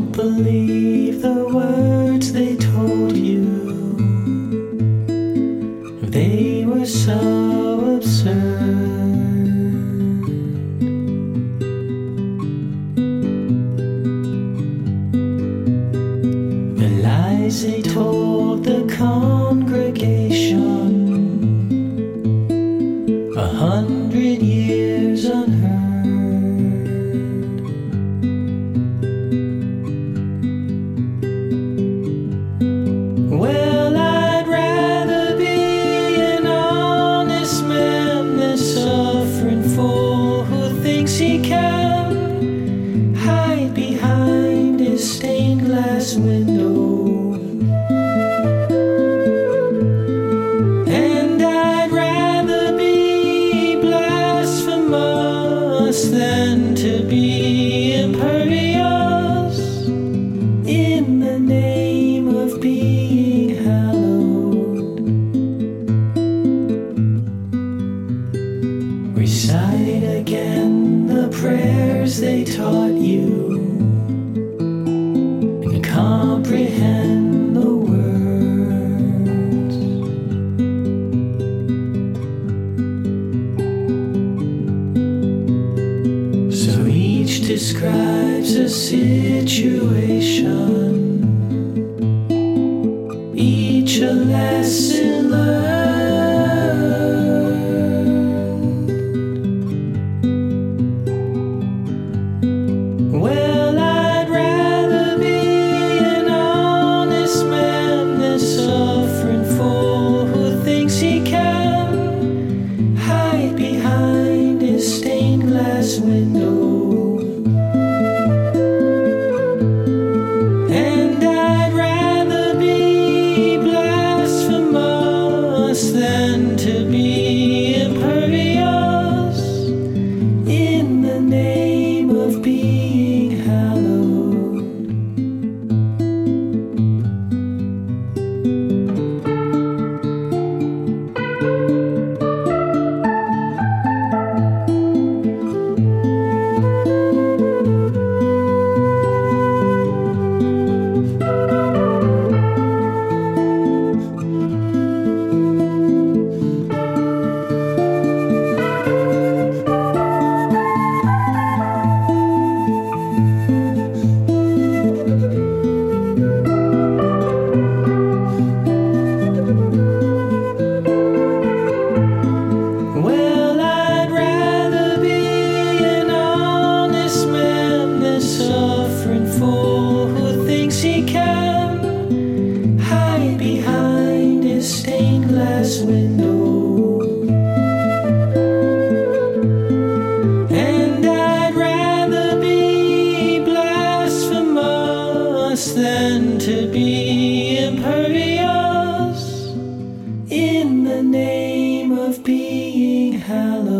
believe the words they told you. They were so absurd. The lies they told the congregation. A hundred And I'd rather be blasphemous than to be in the name of being hallowed. Recite again the prayers they taught you. describes a situation. Than to be imperious in the name of being hallowed.